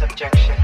subjection.